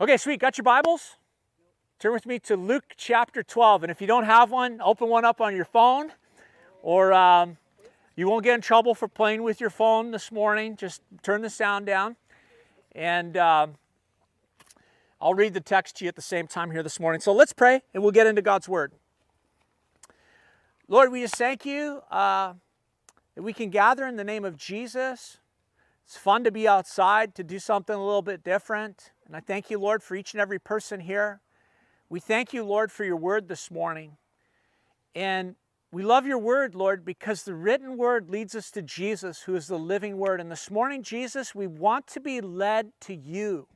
Okay, sweet. Got your Bibles? Turn with me to Luke chapter 12. And if you don't have one, open one up on your phone, or um, you won't get in trouble for playing with your phone this morning. Just turn the sound down. And um, I'll read the text to you at the same time here this morning. So let's pray and we'll get into God's Word. Lord, we just thank you uh, that we can gather in the name of Jesus. It's fun to be outside, to do something a little bit different. And I thank you, Lord, for each and every person here. We thank you, Lord, for your word this morning. And we love your word, Lord, because the written word leads us to Jesus, who is the living word. And this morning, Jesus, we want to be led to you.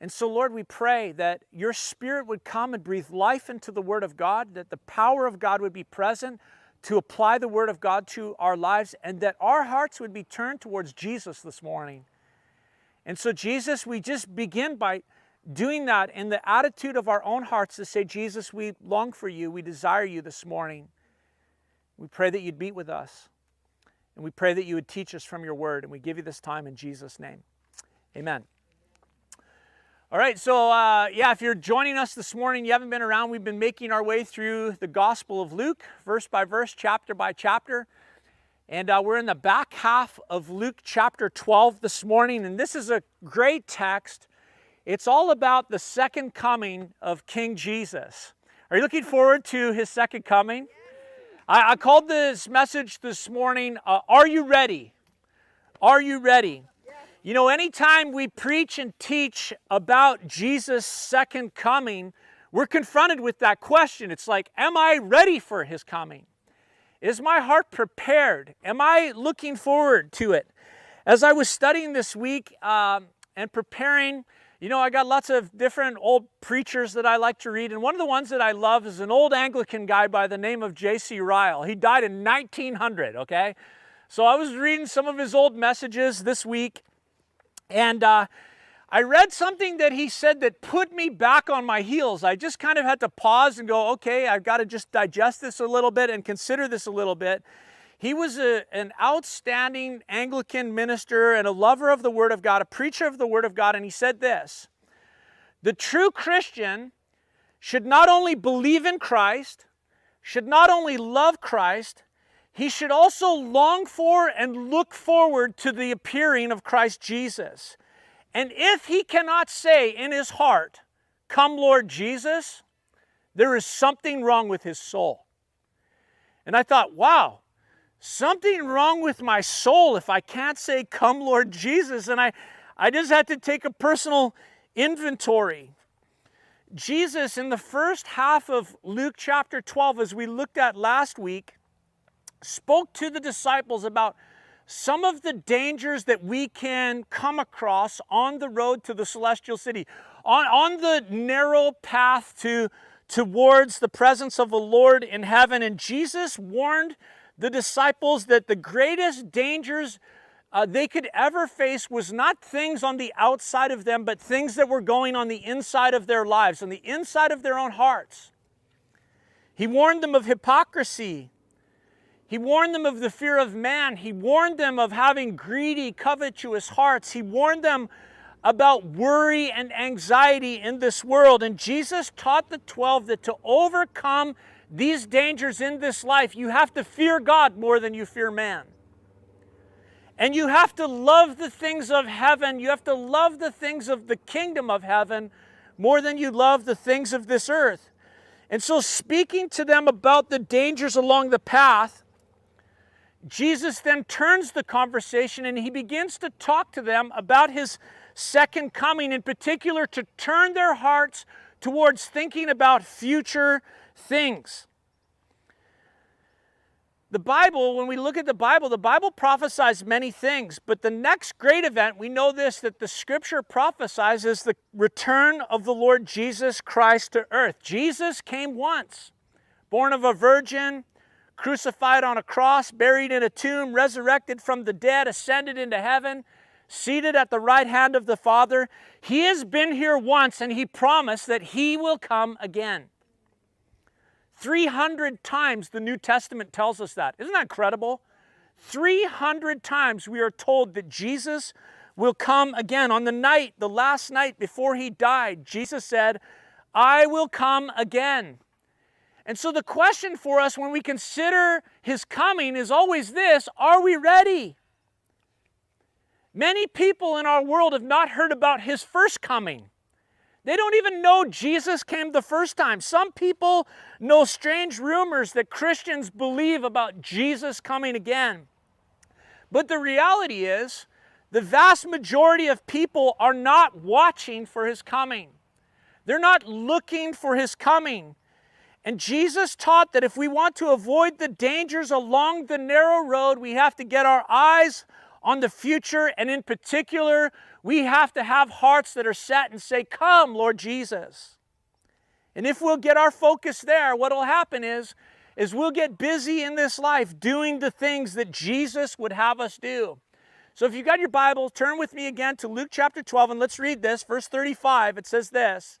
And so, Lord, we pray that your spirit would come and breathe life into the word of God, that the power of God would be present to apply the word of God to our lives, and that our hearts would be turned towards Jesus this morning. And so, Jesus, we just begin by doing that in the attitude of our own hearts to say, Jesus, we long for you. We desire you this morning. We pray that you'd meet with us. And we pray that you would teach us from your word. And we give you this time in Jesus' name. Amen. All right, so uh, yeah, if you're joining us this morning, you haven't been around, we've been making our way through the Gospel of Luke, verse by verse, chapter by chapter. And uh, we're in the back half of Luke chapter 12 this morning, and this is a great text. It's all about the second coming of King Jesus. Are you looking forward to his second coming? I, I called this message this morning, uh, Are You Ready? Are You Ready? You know, anytime we preach and teach about Jesus' second coming, we're confronted with that question. It's like, Am I ready for his coming? Is my heart prepared? Am I looking forward to it? As I was studying this week um, and preparing, you know, I got lots of different old preachers that I like to read, and one of the ones that I love is an old Anglican guy by the name of J.C. Ryle. He died in 1900, okay? So I was reading some of his old messages this week, and uh, I read something that he said that put me back on my heels. I just kind of had to pause and go, okay, I've got to just digest this a little bit and consider this a little bit. He was a, an outstanding Anglican minister and a lover of the Word of God, a preacher of the Word of God, and he said this The true Christian should not only believe in Christ, should not only love Christ, he should also long for and look forward to the appearing of Christ Jesus. And if he cannot say in his heart, Come, Lord Jesus, there is something wrong with his soul. And I thought, wow, something wrong with my soul if I can't say, Come, Lord Jesus. And I, I just had to take a personal inventory. Jesus, in the first half of Luke chapter 12, as we looked at last week, spoke to the disciples about some of the dangers that we can come across on the road to the celestial city, on, on the narrow path to, towards the presence of the Lord in heaven. And Jesus warned the disciples that the greatest dangers uh, they could ever face was not things on the outside of them, but things that were going on the inside of their lives, on the inside of their own hearts. He warned them of hypocrisy, he warned them of the fear of man. He warned them of having greedy, covetous hearts. He warned them about worry and anxiety in this world. And Jesus taught the 12 that to overcome these dangers in this life, you have to fear God more than you fear man. And you have to love the things of heaven. You have to love the things of the kingdom of heaven more than you love the things of this earth. And so, speaking to them about the dangers along the path, Jesus then turns the conversation and he begins to talk to them about his second coming, in particular, to turn their hearts towards thinking about future things. The Bible, when we look at the Bible, the Bible prophesies many things, but the next great event, we know this that the scripture prophesies is the return of the Lord Jesus Christ to earth. Jesus came once, born of a virgin, crucified on a cross, buried in a tomb, resurrected from the dead, ascended into heaven, seated at the right hand of the Father. He has been here once and he promised that he will come again. 300 times the New Testament tells us that. Isn't that incredible? 300 times we are told that Jesus will come again. On the night, the last night before he died, Jesus said, I will come again. And so the question for us when we consider his coming is always this Are we ready? Many people in our world have not heard about his first coming. They don't even know Jesus came the first time. Some people know strange rumors that Christians believe about Jesus coming again. But the reality is, the vast majority of people are not watching for his coming. They're not looking for his coming. And Jesus taught that if we want to avoid the dangers along the narrow road, we have to get our eyes on the future. And in particular, we have to have hearts that are set and say, Come, Lord Jesus. And if we'll get our focus there, what will happen is, is we'll get busy in this life doing the things that Jesus would have us do. So if you've got your Bible, turn with me again to Luke chapter 12 and let's read this. Verse 35, it says this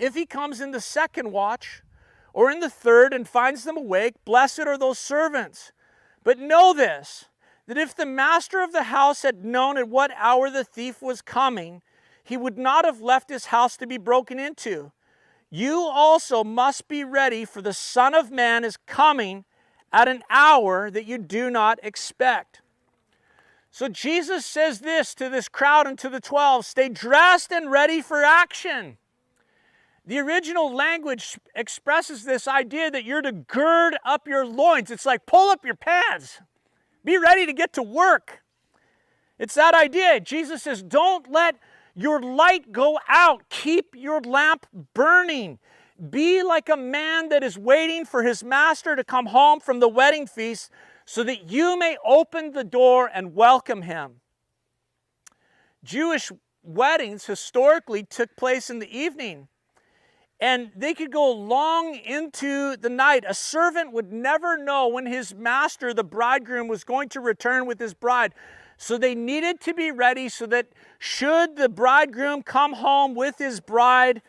If he comes in the second watch or in the third and finds them awake, blessed are those servants. But know this that if the master of the house had known at what hour the thief was coming, he would not have left his house to be broken into. You also must be ready, for the Son of Man is coming at an hour that you do not expect. So Jesus says this to this crowd and to the 12 stay dressed and ready for action. The original language expresses this idea that you're to gird up your loins. It's like pull up your pants, be ready to get to work. It's that idea. Jesus says, don't let your light go out, keep your lamp burning. Be like a man that is waiting for his master to come home from the wedding feast so that you may open the door and welcome him. Jewish weddings historically took place in the evening and they could go long into the night. A servant would never know when his master, the bridegroom, was going to return with his bride. So they needed to be ready so that should the bridegroom come home with his bride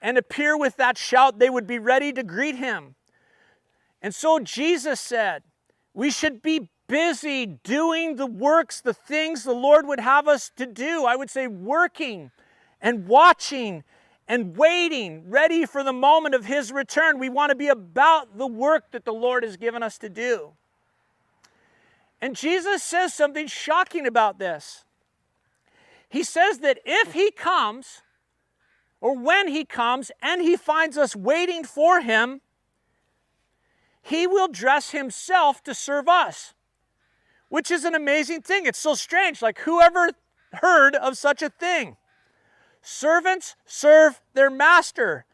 and appear with that shout, they would be ready to greet him. And so Jesus said, we should be busy doing the works, the things the Lord would have us to do. I would say working and watching and waiting, ready for the moment of His return. We want to be about the work that the Lord has given us to do. And Jesus says something shocking about this. He says that if He comes, or when He comes, and He finds us waiting for Him, He will dress Himself to serve us, which is an amazing thing. It's so strange. Like, whoever heard of such a thing? Servants serve their master.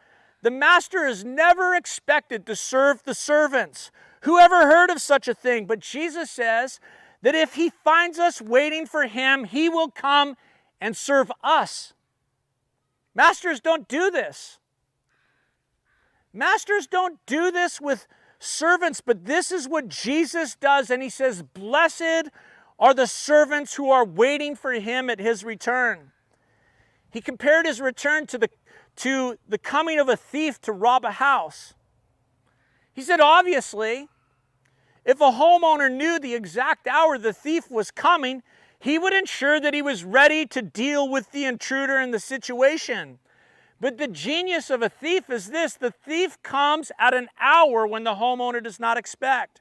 The master is never expected to serve the servants. Whoever heard of such a thing? But Jesus says that if he finds us waiting for him, he will come and serve us. Masters don't do this. Masters don't do this with servants, but this is what Jesus does. And he says, Blessed are the servants who are waiting for him at his return. He compared his return to the, to the coming of a thief to rob a house. He said, obviously, if a homeowner knew the exact hour the thief was coming, he would ensure that he was ready to deal with the intruder in the situation. But the genius of a thief is this the thief comes at an hour when the homeowner does not expect.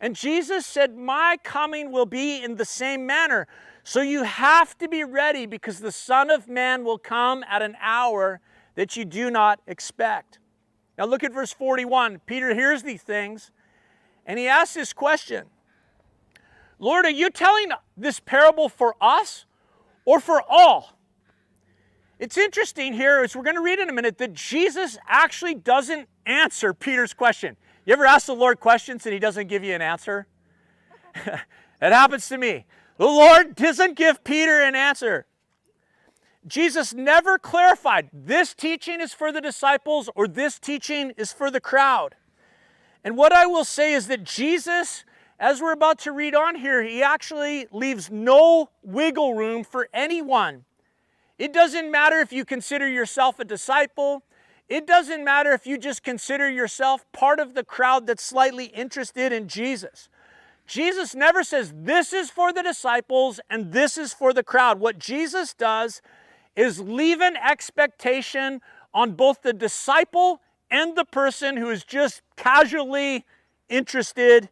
And Jesus said, My coming will be in the same manner. So you have to be ready because the Son of Man will come at an hour that you do not expect. Now look at verse 41. Peter hears these things and he asks this question Lord, are you telling this parable for us or for all? It's interesting here, as we're going to read in a minute, that Jesus actually doesn't answer Peter's question. You ever ask the Lord questions and he doesn't give you an answer? it happens to me. The Lord doesn't give Peter an answer. Jesus never clarified this teaching is for the disciples or this teaching is for the crowd. And what I will say is that Jesus, as we're about to read on here, he actually leaves no wiggle room for anyone. It doesn't matter if you consider yourself a disciple. It doesn't matter if you just consider yourself part of the crowd that's slightly interested in Jesus. Jesus never says, This is for the disciples and this is for the crowd. What Jesus does is leave an expectation on both the disciple and the person who is just casually interested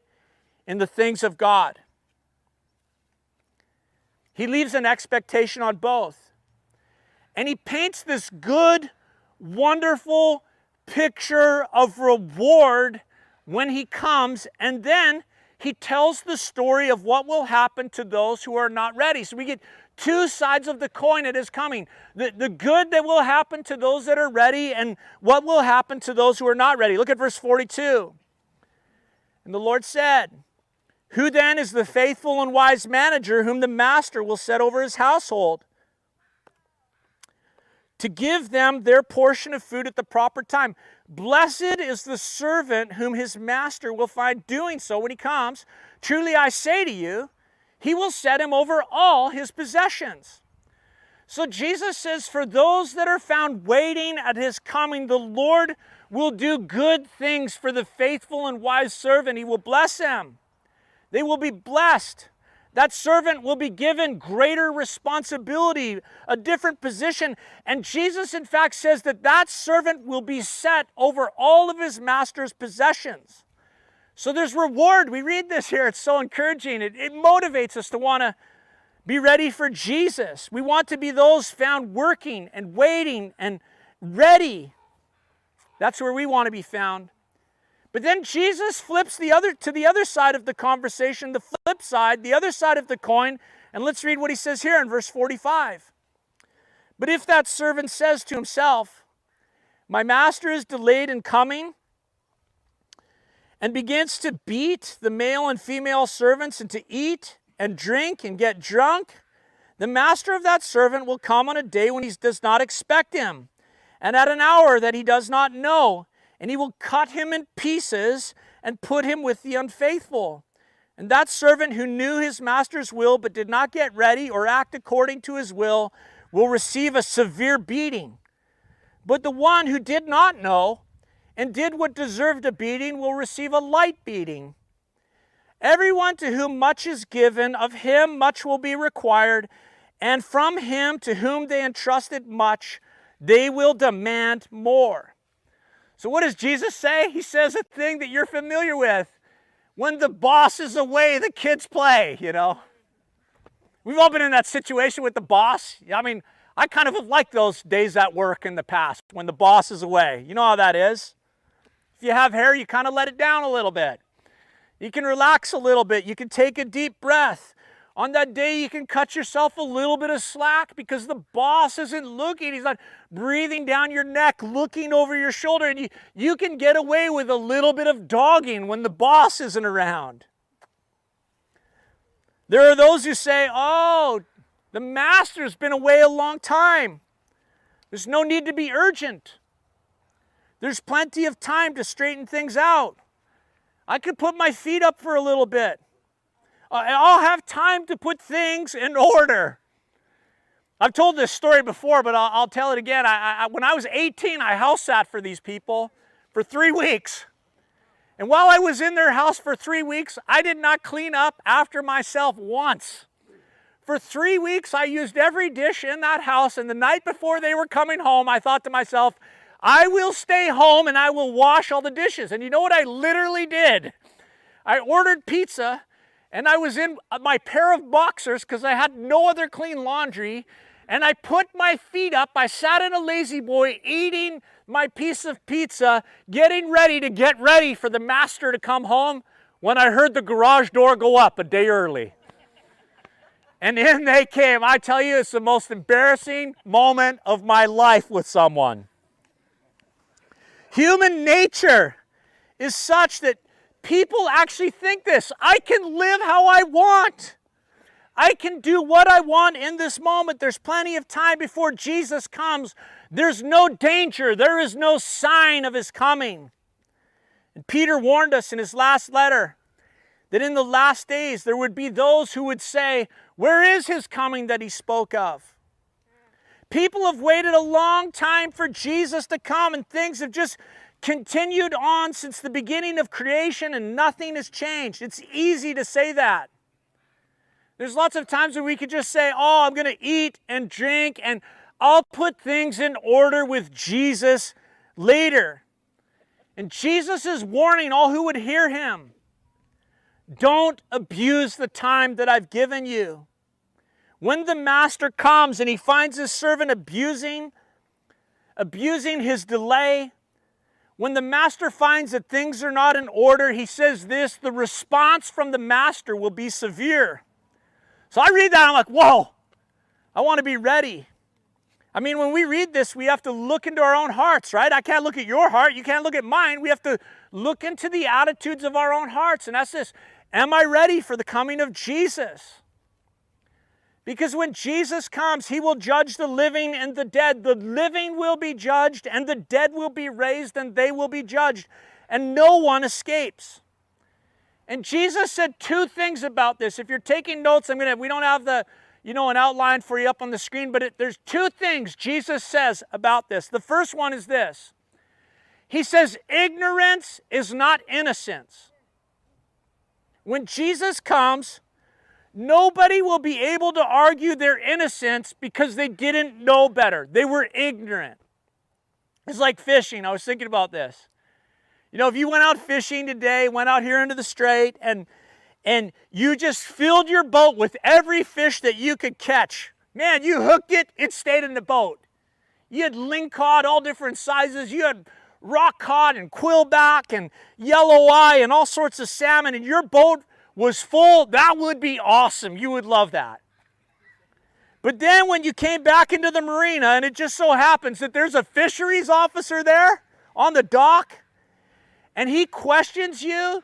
in the things of God. He leaves an expectation on both. And he paints this good, wonderful picture of reward when he comes, and then he tells the story of what will happen to those who are not ready. So we get two sides of the coin it is coming the, the good that will happen to those that are ready, and what will happen to those who are not ready. Look at verse 42. And the Lord said, Who then is the faithful and wise manager whom the master will set over his household? To give them their portion of food at the proper time. Blessed is the servant whom his master will find doing so when he comes. Truly I say to you, he will set him over all his possessions. So Jesus says, For those that are found waiting at his coming, the Lord will do good things for the faithful and wise servant. He will bless them. They will be blessed. That servant will be given greater responsibility, a different position. And Jesus, in fact, says that that servant will be set over all of his master's possessions. So there's reward. We read this here, it's so encouraging. It, it motivates us to want to be ready for Jesus. We want to be those found working and waiting and ready. That's where we want to be found. But then Jesus flips the other to the other side of the conversation, the flip side, the other side of the coin, and let's read what he says here in verse 45. But if that servant says to himself, My master is delayed in coming, and begins to beat the male and female servants and to eat and drink and get drunk, the master of that servant will come on a day when he does not expect him, and at an hour that he does not know and he will cut him in pieces and put him with the unfaithful. And that servant who knew his master's will but did not get ready or act according to his will will receive a severe beating. But the one who did not know and did what deserved a beating will receive a light beating. Everyone to whom much is given, of him much will be required, and from him to whom they entrusted much, they will demand more. So, what does Jesus say? He says a thing that you're familiar with. When the boss is away, the kids play, you know. We've all been in that situation with the boss. I mean, I kind of like those days at work in the past when the boss is away. You know how that is. If you have hair, you kind of let it down a little bit. You can relax a little bit. You can take a deep breath. On that day, you can cut yourself a little bit of slack because the boss isn't looking. He's not breathing down your neck, looking over your shoulder. And you, you can get away with a little bit of dogging when the boss isn't around. There are those who say, oh, the master's been away a long time. There's no need to be urgent. There's plenty of time to straighten things out. I could put my feet up for a little bit. Uh, I'll have time to put things in order. I've told this story before, but I'll, I'll tell it again. I, I, when I was 18, I house sat for these people for three weeks. And while I was in their house for three weeks, I did not clean up after myself once. For three weeks, I used every dish in that house. And the night before they were coming home, I thought to myself, I will stay home and I will wash all the dishes. And you know what I literally did? I ordered pizza and I was in my pair of boxers because I had no other clean laundry. And I put my feet up. I sat in a La-Z-Boy eating my piece of pizza, getting ready to get ready for the master to come home when I heard the garage door go up a day early. And in they came. I tell you, it's the most embarrassing moment of my life with someone. Human nature is such that People actually think this. I can live how I want. I can do what I want in this moment. There's plenty of time before Jesus comes. There's no danger, there is no sign of his coming. And Peter warned us in his last letter that in the last days there would be those who would say, Where is his coming that he spoke of? People have waited a long time for Jesus to come, and things have just continued on since the beginning of creation, and nothing has changed. It's easy to say that. There's lots of times where we could just say, Oh, I'm going to eat and drink, and I'll put things in order with Jesus later. And Jesus is warning all who would hear him don't abuse the time that I've given you. When the master comes and he finds his servant abusing, abusing his delay, when the master finds that things are not in order, he says this the response from the master will be severe. So I read that, I'm like, whoa, I want to be ready. I mean, when we read this, we have to look into our own hearts, right? I can't look at your heart. You can't look at mine. We have to look into the attitudes of our own hearts. And that's this Am I ready for the coming of Jesus? Because when Jesus comes, he will judge the living and the dead. The living will be judged, and the dead will be raised, and they will be judged. And no one escapes. And Jesus said two things about this. If you're taking notes, I'm gonna, we don't have the, you know, an outline for you up on the screen, but it, there's two things Jesus says about this. The first one is this He says, ignorance is not innocence. When Jesus comes, Nobody will be able to argue their innocence because they didn't know better. They were ignorant. It's like fishing. I was thinking about this. You know, if you went out fishing today, went out here into the strait, and and you just filled your boat with every fish that you could catch. Man, you hooked it, it stayed in the boat. You had ling cod, all different sizes. You had rock cod and quillback and yellow eye and all sorts of salmon, and your boat was full, that would be awesome. You would love that. But then when you came back into the marina, and it just so happens that there's a fisheries officer there on the dock, and he questions you,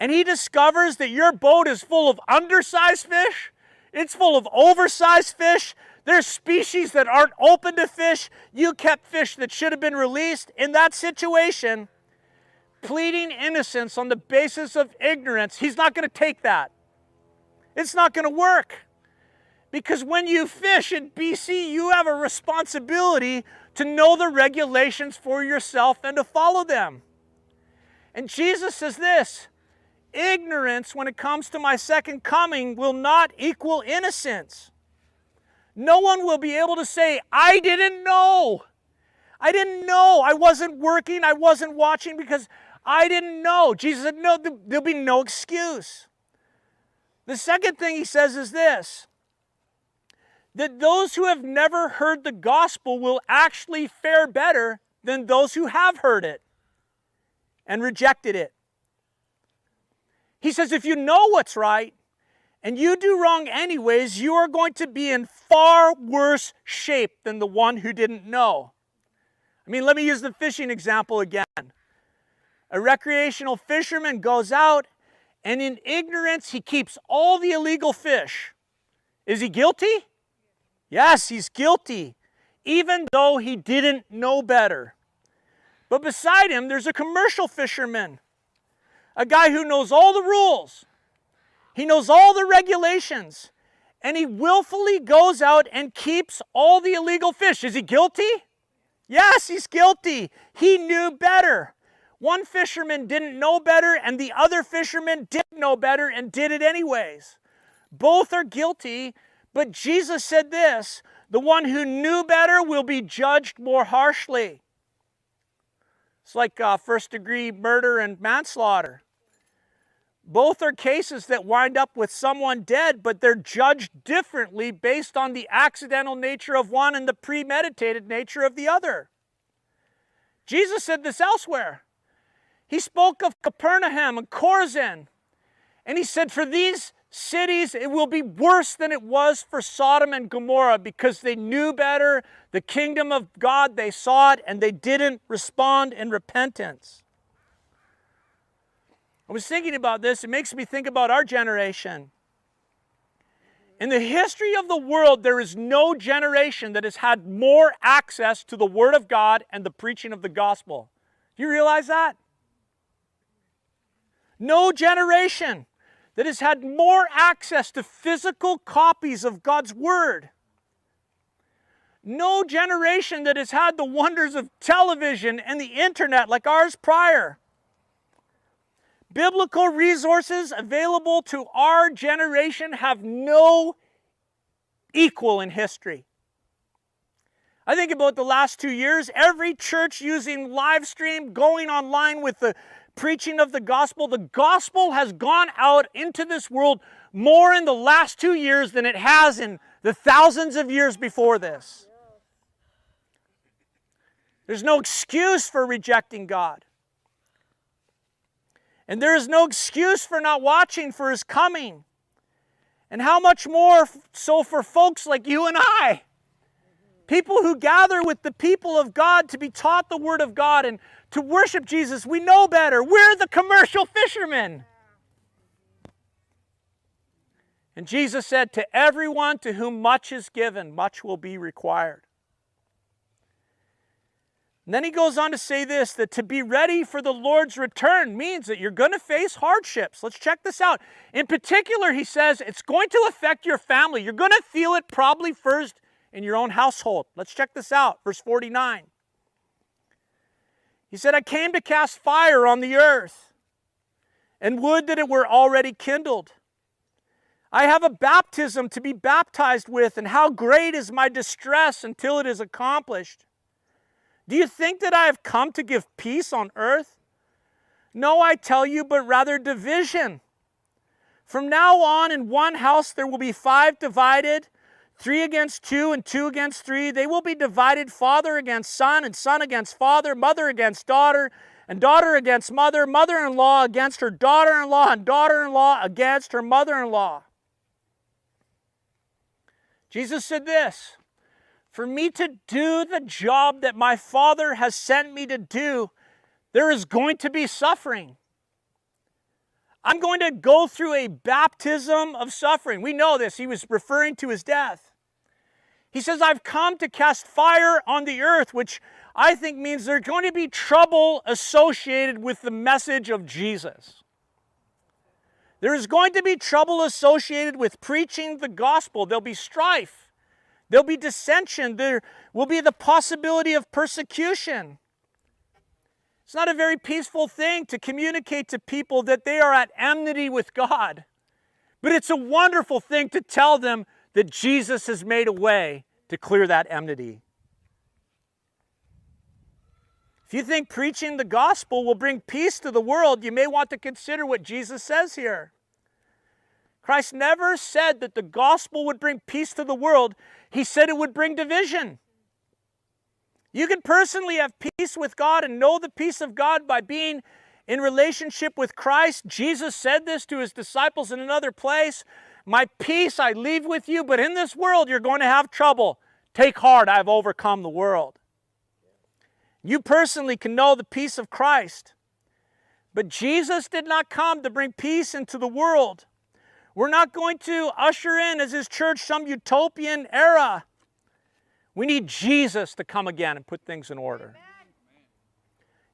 and he discovers that your boat is full of undersized fish, it's full of oversized fish. There's species that aren't open to fish. You kept fish that should have been released. In that situation, pleading innocence on the basis of ignorance, he's not going to take that. It's not going to work. Because when you fish in BC, you have a responsibility to know the regulations for yourself and to follow them. And Jesus says this ignorance when it comes to my second coming will not equal innocence. No one will be able to say, I didn't know. I didn't know. I wasn't working. I wasn't watching because I didn't know. Jesus said, No, there'll be no excuse. The second thing he says is this that those who have never heard the gospel will actually fare better than those who have heard it and rejected it. He says, if you know what's right and you do wrong anyways, you are going to be in far worse shape than the one who didn't know. I mean, let me use the fishing example again. A recreational fisherman goes out and in ignorance he keeps all the illegal fish. Is he guilty? Yes, he's guilty, even though he didn't know better. But beside him, there's a commercial fisherman, a guy who knows all the rules, he knows all the regulations, and he willfully goes out and keeps all the illegal fish. Is he guilty? Yes, he's guilty. He knew better. One fisherman didn't know better, and the other fisherman did know better and did it anyways. Both are guilty, but Jesus said this the one who knew better will be judged more harshly. It's like uh, first degree murder and manslaughter. Both are cases that wind up with someone dead, but they're judged differently based on the accidental nature of one and the premeditated nature of the other. Jesus said this elsewhere. He spoke of Capernaum and Chorazin. And he said, For these cities, it will be worse than it was for Sodom and Gomorrah because they knew better the kingdom of God, they saw it, and they didn't respond in repentance. I was thinking about this, it makes me think about our generation. In the history of the world, there is no generation that has had more access to the Word of God and the preaching of the gospel. Do you realize that? No generation that has had more access to physical copies of God's Word. No generation that has had the wonders of television and the internet like ours prior. Biblical resources available to our generation have no equal in history. I think about the last two years, every church using live stream, going online with the preaching of the gospel. The gospel has gone out into this world more in the last two years than it has in the thousands of years before this. There's no excuse for rejecting God. And there is no excuse for not watching for his coming. And how much more so for folks like you and I? People who gather with the people of God to be taught the Word of God and to worship Jesus. We know better. We're the commercial fishermen. And Jesus said, To everyone to whom much is given, much will be required. And then he goes on to say this that to be ready for the Lord's return means that you're going to face hardships. Let's check this out. In particular, he says it's going to affect your family. You're going to feel it probably first in your own household. Let's check this out. Verse 49. He said, I came to cast fire on the earth, and would that it were already kindled. I have a baptism to be baptized with, and how great is my distress until it is accomplished. Do you think that I have come to give peace on earth? No, I tell you, but rather division. From now on, in one house there will be five divided three against two and two against three. They will be divided father against son and son against father, mother against daughter, and daughter against mother, mother in law against her daughter in law, and daughter in law against her mother in law. Jesus said this For me to do the job that my Father has sent me to do, there is going to be suffering. I'm going to go through a baptism of suffering. We know this. He was referring to his death. He says, I've come to cast fire on the earth, which I think means there's going to be trouble associated with the message of Jesus. There is going to be trouble associated with preaching the gospel. There'll be strife, there'll be dissension, there will be the possibility of persecution. It's not a very peaceful thing to communicate to people that they are at enmity with God. But it's a wonderful thing to tell them that Jesus has made a way to clear that enmity. If you think preaching the gospel will bring peace to the world, you may want to consider what Jesus says here. Christ never said that the gospel would bring peace to the world, He said it would bring division. You can personally have peace with God and know the peace of God by being in relationship with Christ. Jesus said this to his disciples in another place My peace I leave with you, but in this world you're going to have trouble. Take heart, I've overcome the world. You personally can know the peace of Christ. But Jesus did not come to bring peace into the world. We're not going to usher in, as his church, some utopian era. We need Jesus to come again and put things in order. Amen.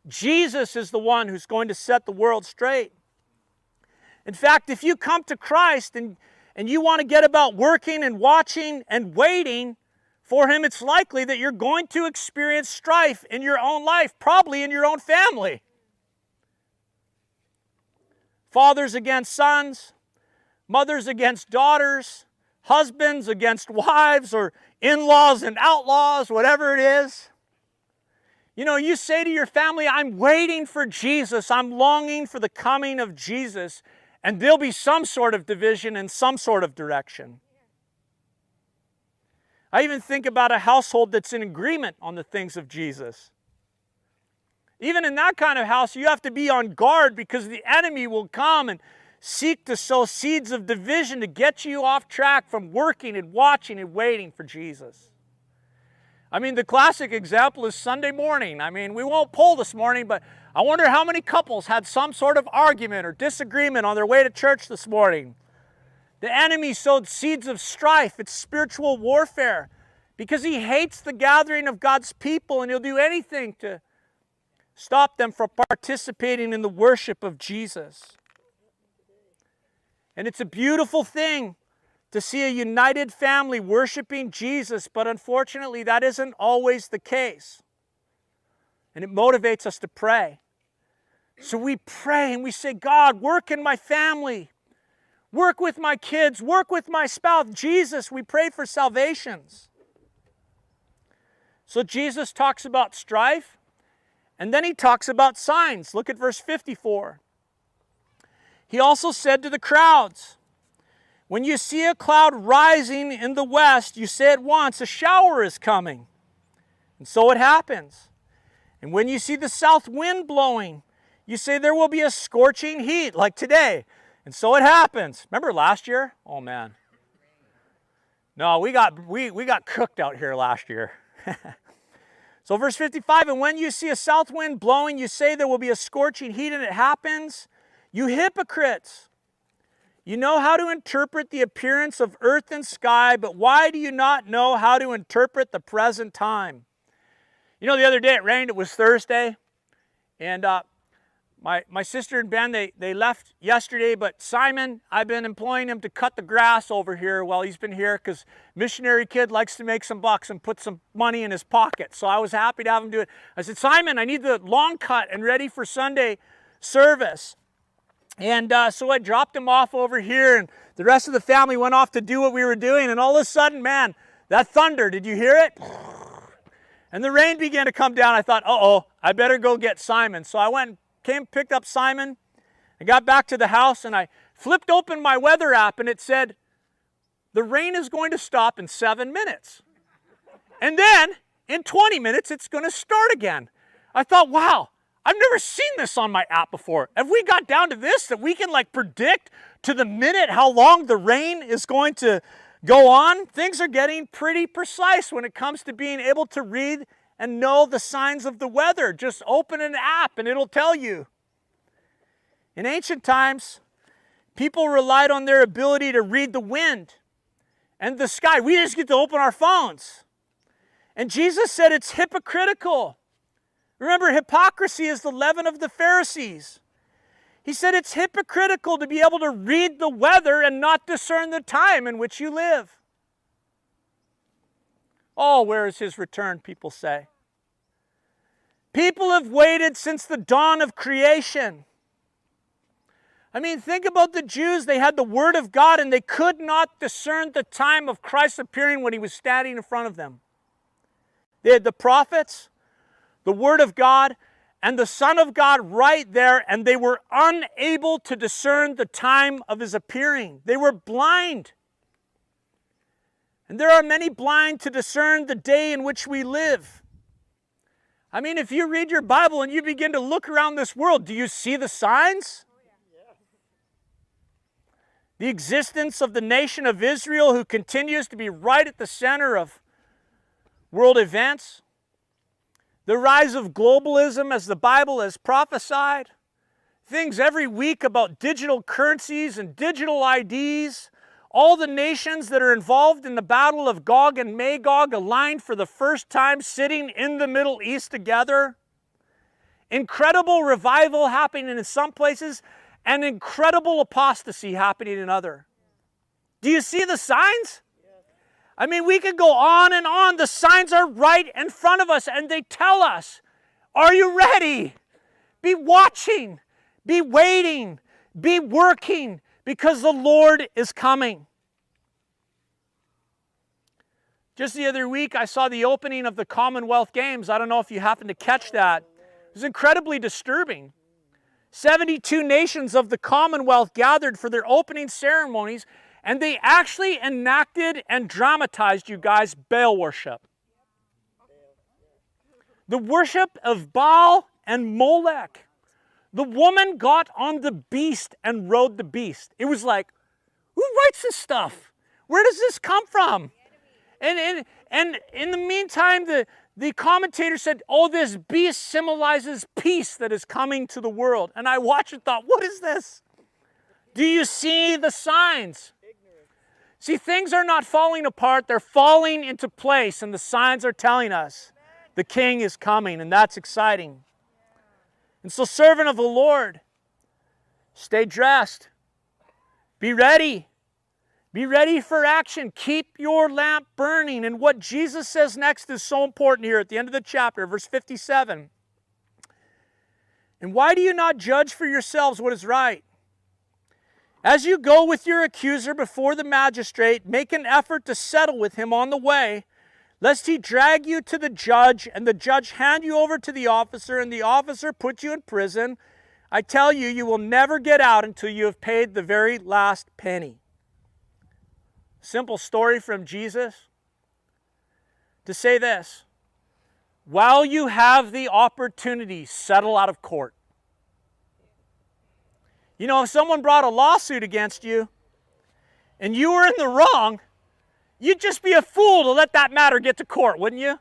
Jesus is the one who's going to set the world straight. In fact, if you come to Christ and, and you want to get about working and watching and waiting for Him, it's likely that you're going to experience strife in your own life, probably in your own family. Fathers against sons, mothers against daughters, husbands against wives, or in laws and outlaws, whatever it is. You know, you say to your family, I'm waiting for Jesus, I'm longing for the coming of Jesus, and there'll be some sort of division and some sort of direction. I even think about a household that's in agreement on the things of Jesus. Even in that kind of house, you have to be on guard because the enemy will come and seek to sow seeds of division to get you off track from working and watching and waiting for Jesus. I mean, the classic example is Sunday morning. I mean, we won't poll this morning, but I wonder how many couples had some sort of argument or disagreement on their way to church this morning. The enemy sowed seeds of strife. It's spiritual warfare because he hates the gathering of God's people and he'll do anything to stop them from participating in the worship of Jesus. And it's a beautiful thing to see a united family worshiping Jesus, but unfortunately, that isn't always the case. And it motivates us to pray. So we pray and we say, God, work in my family, work with my kids, work with my spouse. Jesus, we pray for salvations. So Jesus talks about strife, and then he talks about signs. Look at verse 54. He also said to the crowds, when you see a cloud rising in the west, you say at once, a shower is coming. And so it happens. And when you see the south wind blowing, you say there will be a scorching heat, like today. And so it happens. Remember last year? Oh man. No, we got we, we got cooked out here last year. so verse 55, and when you see a south wind blowing, you say there will be a scorching heat, and it happens. You hypocrites. You know how to interpret the appearance of earth and sky, but why do you not know how to interpret the present time? You know, the other day it rained, it was Thursday, and uh, my, my sister and Ben, they, they left yesterday, but Simon, I've been employing him to cut the grass over here while he's been here because missionary kid likes to make some bucks and put some money in his pocket. So I was happy to have him do it. I said, Simon, I need the lawn cut and ready for Sunday service. And uh, so I dropped him off over here, and the rest of the family went off to do what we were doing. And all of a sudden, man, that thunder, did you hear it? And the rain began to come down. I thought, uh oh, I better go get Simon. So I went, came, picked up Simon, I got back to the house, and I flipped open my weather app, and it said, the rain is going to stop in seven minutes. And then in 20 minutes, it's going to start again. I thought, wow, I've never seen this on my app before. Have we got down to this that we can like predict to the minute how long the rain is going to go on? Things are getting pretty precise when it comes to being able to read and know the signs of the weather. Just open an app and it'll tell you. In ancient times, people relied on their ability to read the wind and the sky. We just get to open our phones. And Jesus said it's hypocritical Remember, hypocrisy is the leaven of the Pharisees. He said it's hypocritical to be able to read the weather and not discern the time in which you live. Oh, where is his return, people say. People have waited since the dawn of creation. I mean, think about the Jews. They had the Word of God and they could not discern the time of Christ appearing when He was standing in front of them. They had the prophets, the Word of God and the Son of God right there, and they were unable to discern the time of his appearing. They were blind. And there are many blind to discern the day in which we live. I mean, if you read your Bible and you begin to look around this world, do you see the signs? The existence of the nation of Israel, who continues to be right at the center of world events the rise of globalism as the Bible has prophesied, things every week about digital currencies and digital IDs, all the nations that are involved in the battle of Gog and Magog aligned for the first time sitting in the Middle East together. Incredible revival happening in some places and incredible apostasy happening in other. Do you see the signs? I mean, we could go on and on. The signs are right in front of us and they tell us, Are you ready? Be watching, be waiting, be working because the Lord is coming. Just the other week, I saw the opening of the Commonwealth Games. I don't know if you happened to catch that. It was incredibly disturbing. 72 nations of the Commonwealth gathered for their opening ceremonies and they actually enacted and dramatized, you guys, Baal worship. The worship of Baal and Molech. The woman got on the beast and rode the beast. It was like, who writes this stuff? Where does this come from? And, and, and in the meantime, the, the commentator said, oh, this beast symbolizes peace that is coming to the world. And I watched and thought, what is this? Do you see the signs? See, things are not falling apart, they're falling into place, and the signs are telling us the king is coming, and that's exciting. And so, servant of the Lord, stay dressed, be ready. Be ready for action. Keep your lamp burning. And what Jesus says next is so important here at the end of the chapter, verse 57. And why do you not judge for yourselves what is right? As you go with your accuser before the magistrate, make an effort to settle with him on the way, lest he drag you to the judge, and the judge hand you over to the officer, and the officer put you in prison. I tell you, you will never get out until you have paid the very last penny. Simple story from Jesus to say this while you have the opportunity, settle out of court. You know, if someone brought a lawsuit against you and you were in the wrong, you'd just be a fool to let that matter get to court, wouldn't you?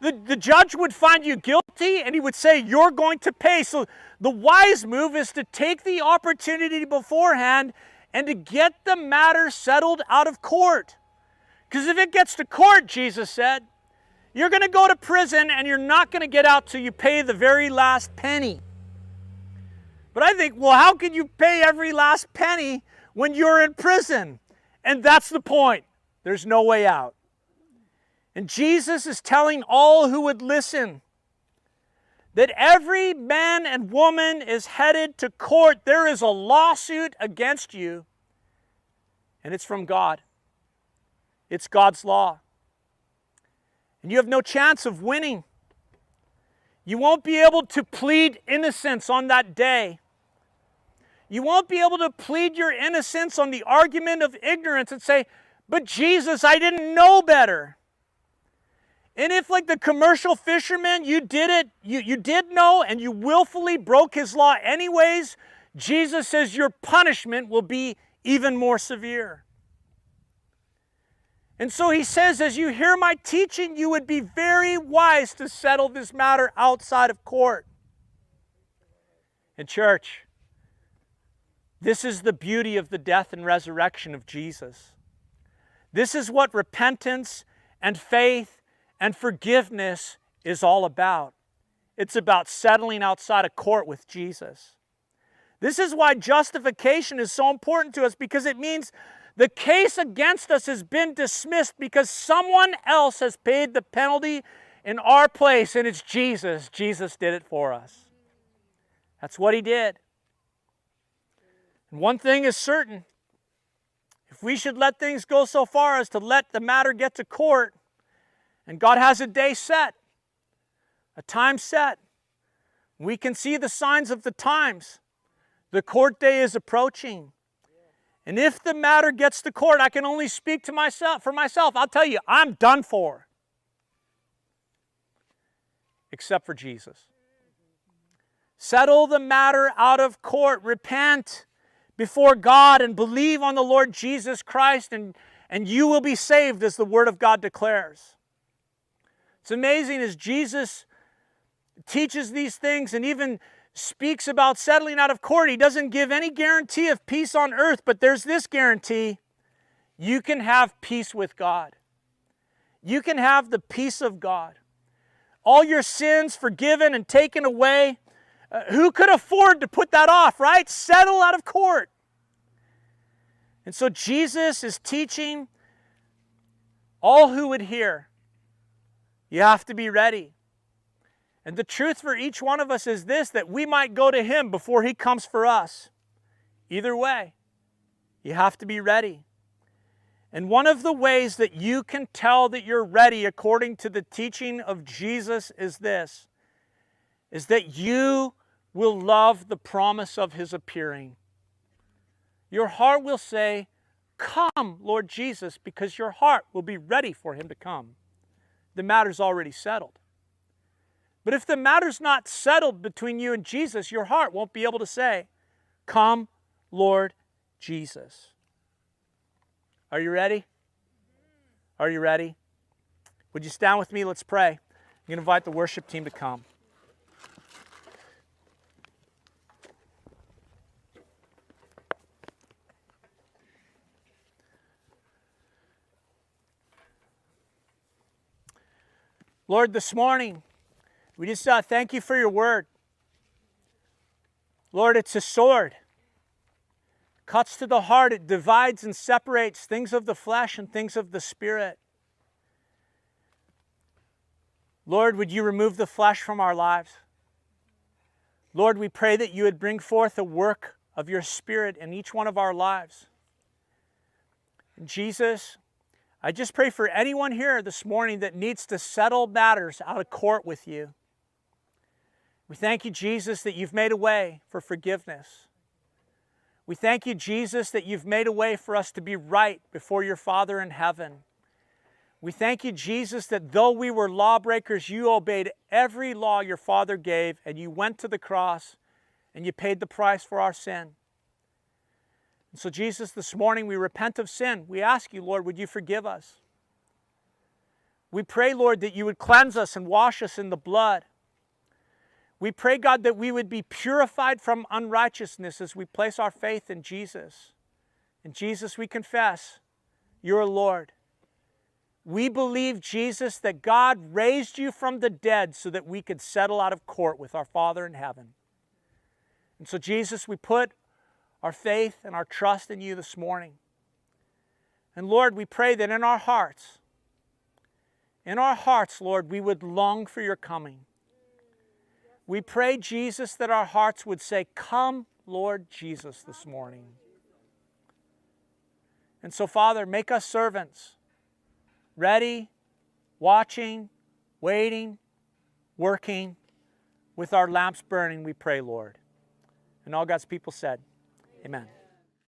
The, the judge would find you guilty and he would say, You're going to pay. So the wise move is to take the opportunity beforehand and to get the matter settled out of court. Because if it gets to court, Jesus said, you're going to go to prison and you're not going to get out till you pay the very last penny. But I think, well, how can you pay every last penny when you're in prison? And that's the point. There's no way out. And Jesus is telling all who would listen that every man and woman is headed to court. There is a lawsuit against you, and it's from God. It's God's law. And you have no chance of winning. You won't be able to plead innocence on that day. You won't be able to plead your innocence on the argument of ignorance and say, but Jesus, I didn't know better. And if, like the commercial fisherman, you did it, you, you did know, and you willfully broke his law anyways, Jesus says your punishment will be even more severe. And so he says, as you hear my teaching, you would be very wise to settle this matter outside of court. In church, this is the beauty of the death and resurrection of Jesus. This is what repentance and faith and forgiveness is all about. It's about settling outside a court with Jesus. This is why justification is so important to us because it means the case against us has been dismissed because someone else has paid the penalty in our place, and it's Jesus. Jesus did it for us. That's what he did. One thing is certain if we should let things go so far as to let the matter get to court, and God has a day set, a time set, we can see the signs of the times. The court day is approaching. And if the matter gets to court, I can only speak to myself for myself. I'll tell you, I'm done for. Except for Jesus. Settle the matter out of court. Repent before God and believe on the Lord Jesus Christ, and, and you will be saved, as the Word of God declares. It's amazing as Jesus teaches these things and even speaks about settling out of court. He doesn't give any guarantee of peace on earth, but there's this guarantee you can have peace with God. You can have the peace of God. All your sins forgiven and taken away. Uh, who could afford to put that off, right? Settle out of court. And so Jesus is teaching all who would hear you have to be ready. And the truth for each one of us is this that we might go to Him before He comes for us. Either way, you have to be ready. And one of the ways that you can tell that you're ready according to the teaching of Jesus is this is that you will love the promise of his appearing. Your heart will say, Come, Lord Jesus, because your heart will be ready for him to come. The matter's already settled. But if the matter's not settled between you and Jesus, your heart won't be able to say, Come, Lord Jesus. Are you ready? Are you ready? Would you stand with me? Let's pray. I'm going to invite the worship team to come. Lord, this morning, we just uh, thank you for your word. Lord, it's a sword. Cuts to the heart, it divides and separates things of the flesh and things of the spirit. Lord, would you remove the flesh from our lives? Lord, we pray that you would bring forth a work of your Spirit in each one of our lives. Jesus, I just pray for anyone here this morning that needs to settle matters out of court with you. We thank you, Jesus, that you've made a way for forgiveness. We thank you, Jesus, that you've made a way for us to be right before your Father in heaven. We thank you, Jesus, that though we were lawbreakers, you obeyed every law your Father gave, and you went to the cross and you paid the price for our sin. And so, Jesus, this morning we repent of sin. We ask you, Lord, would you forgive us? We pray, Lord, that you would cleanse us and wash us in the blood. We pray, God, that we would be purified from unrighteousness as we place our faith in Jesus. In Jesus, we confess, you're Lord. We believe, Jesus, that God raised you from the dead so that we could settle out of court with our Father in heaven. And so, Jesus, we put our faith and our trust in you this morning. And Lord, we pray that in our hearts, in our hearts, Lord, we would long for your coming. We pray, Jesus, that our hearts would say, Come, Lord Jesus, this morning. And so, Father, make us servants ready, watching, waiting, working, with our lamps burning, we pray, Lord. And all God's people said, Amen.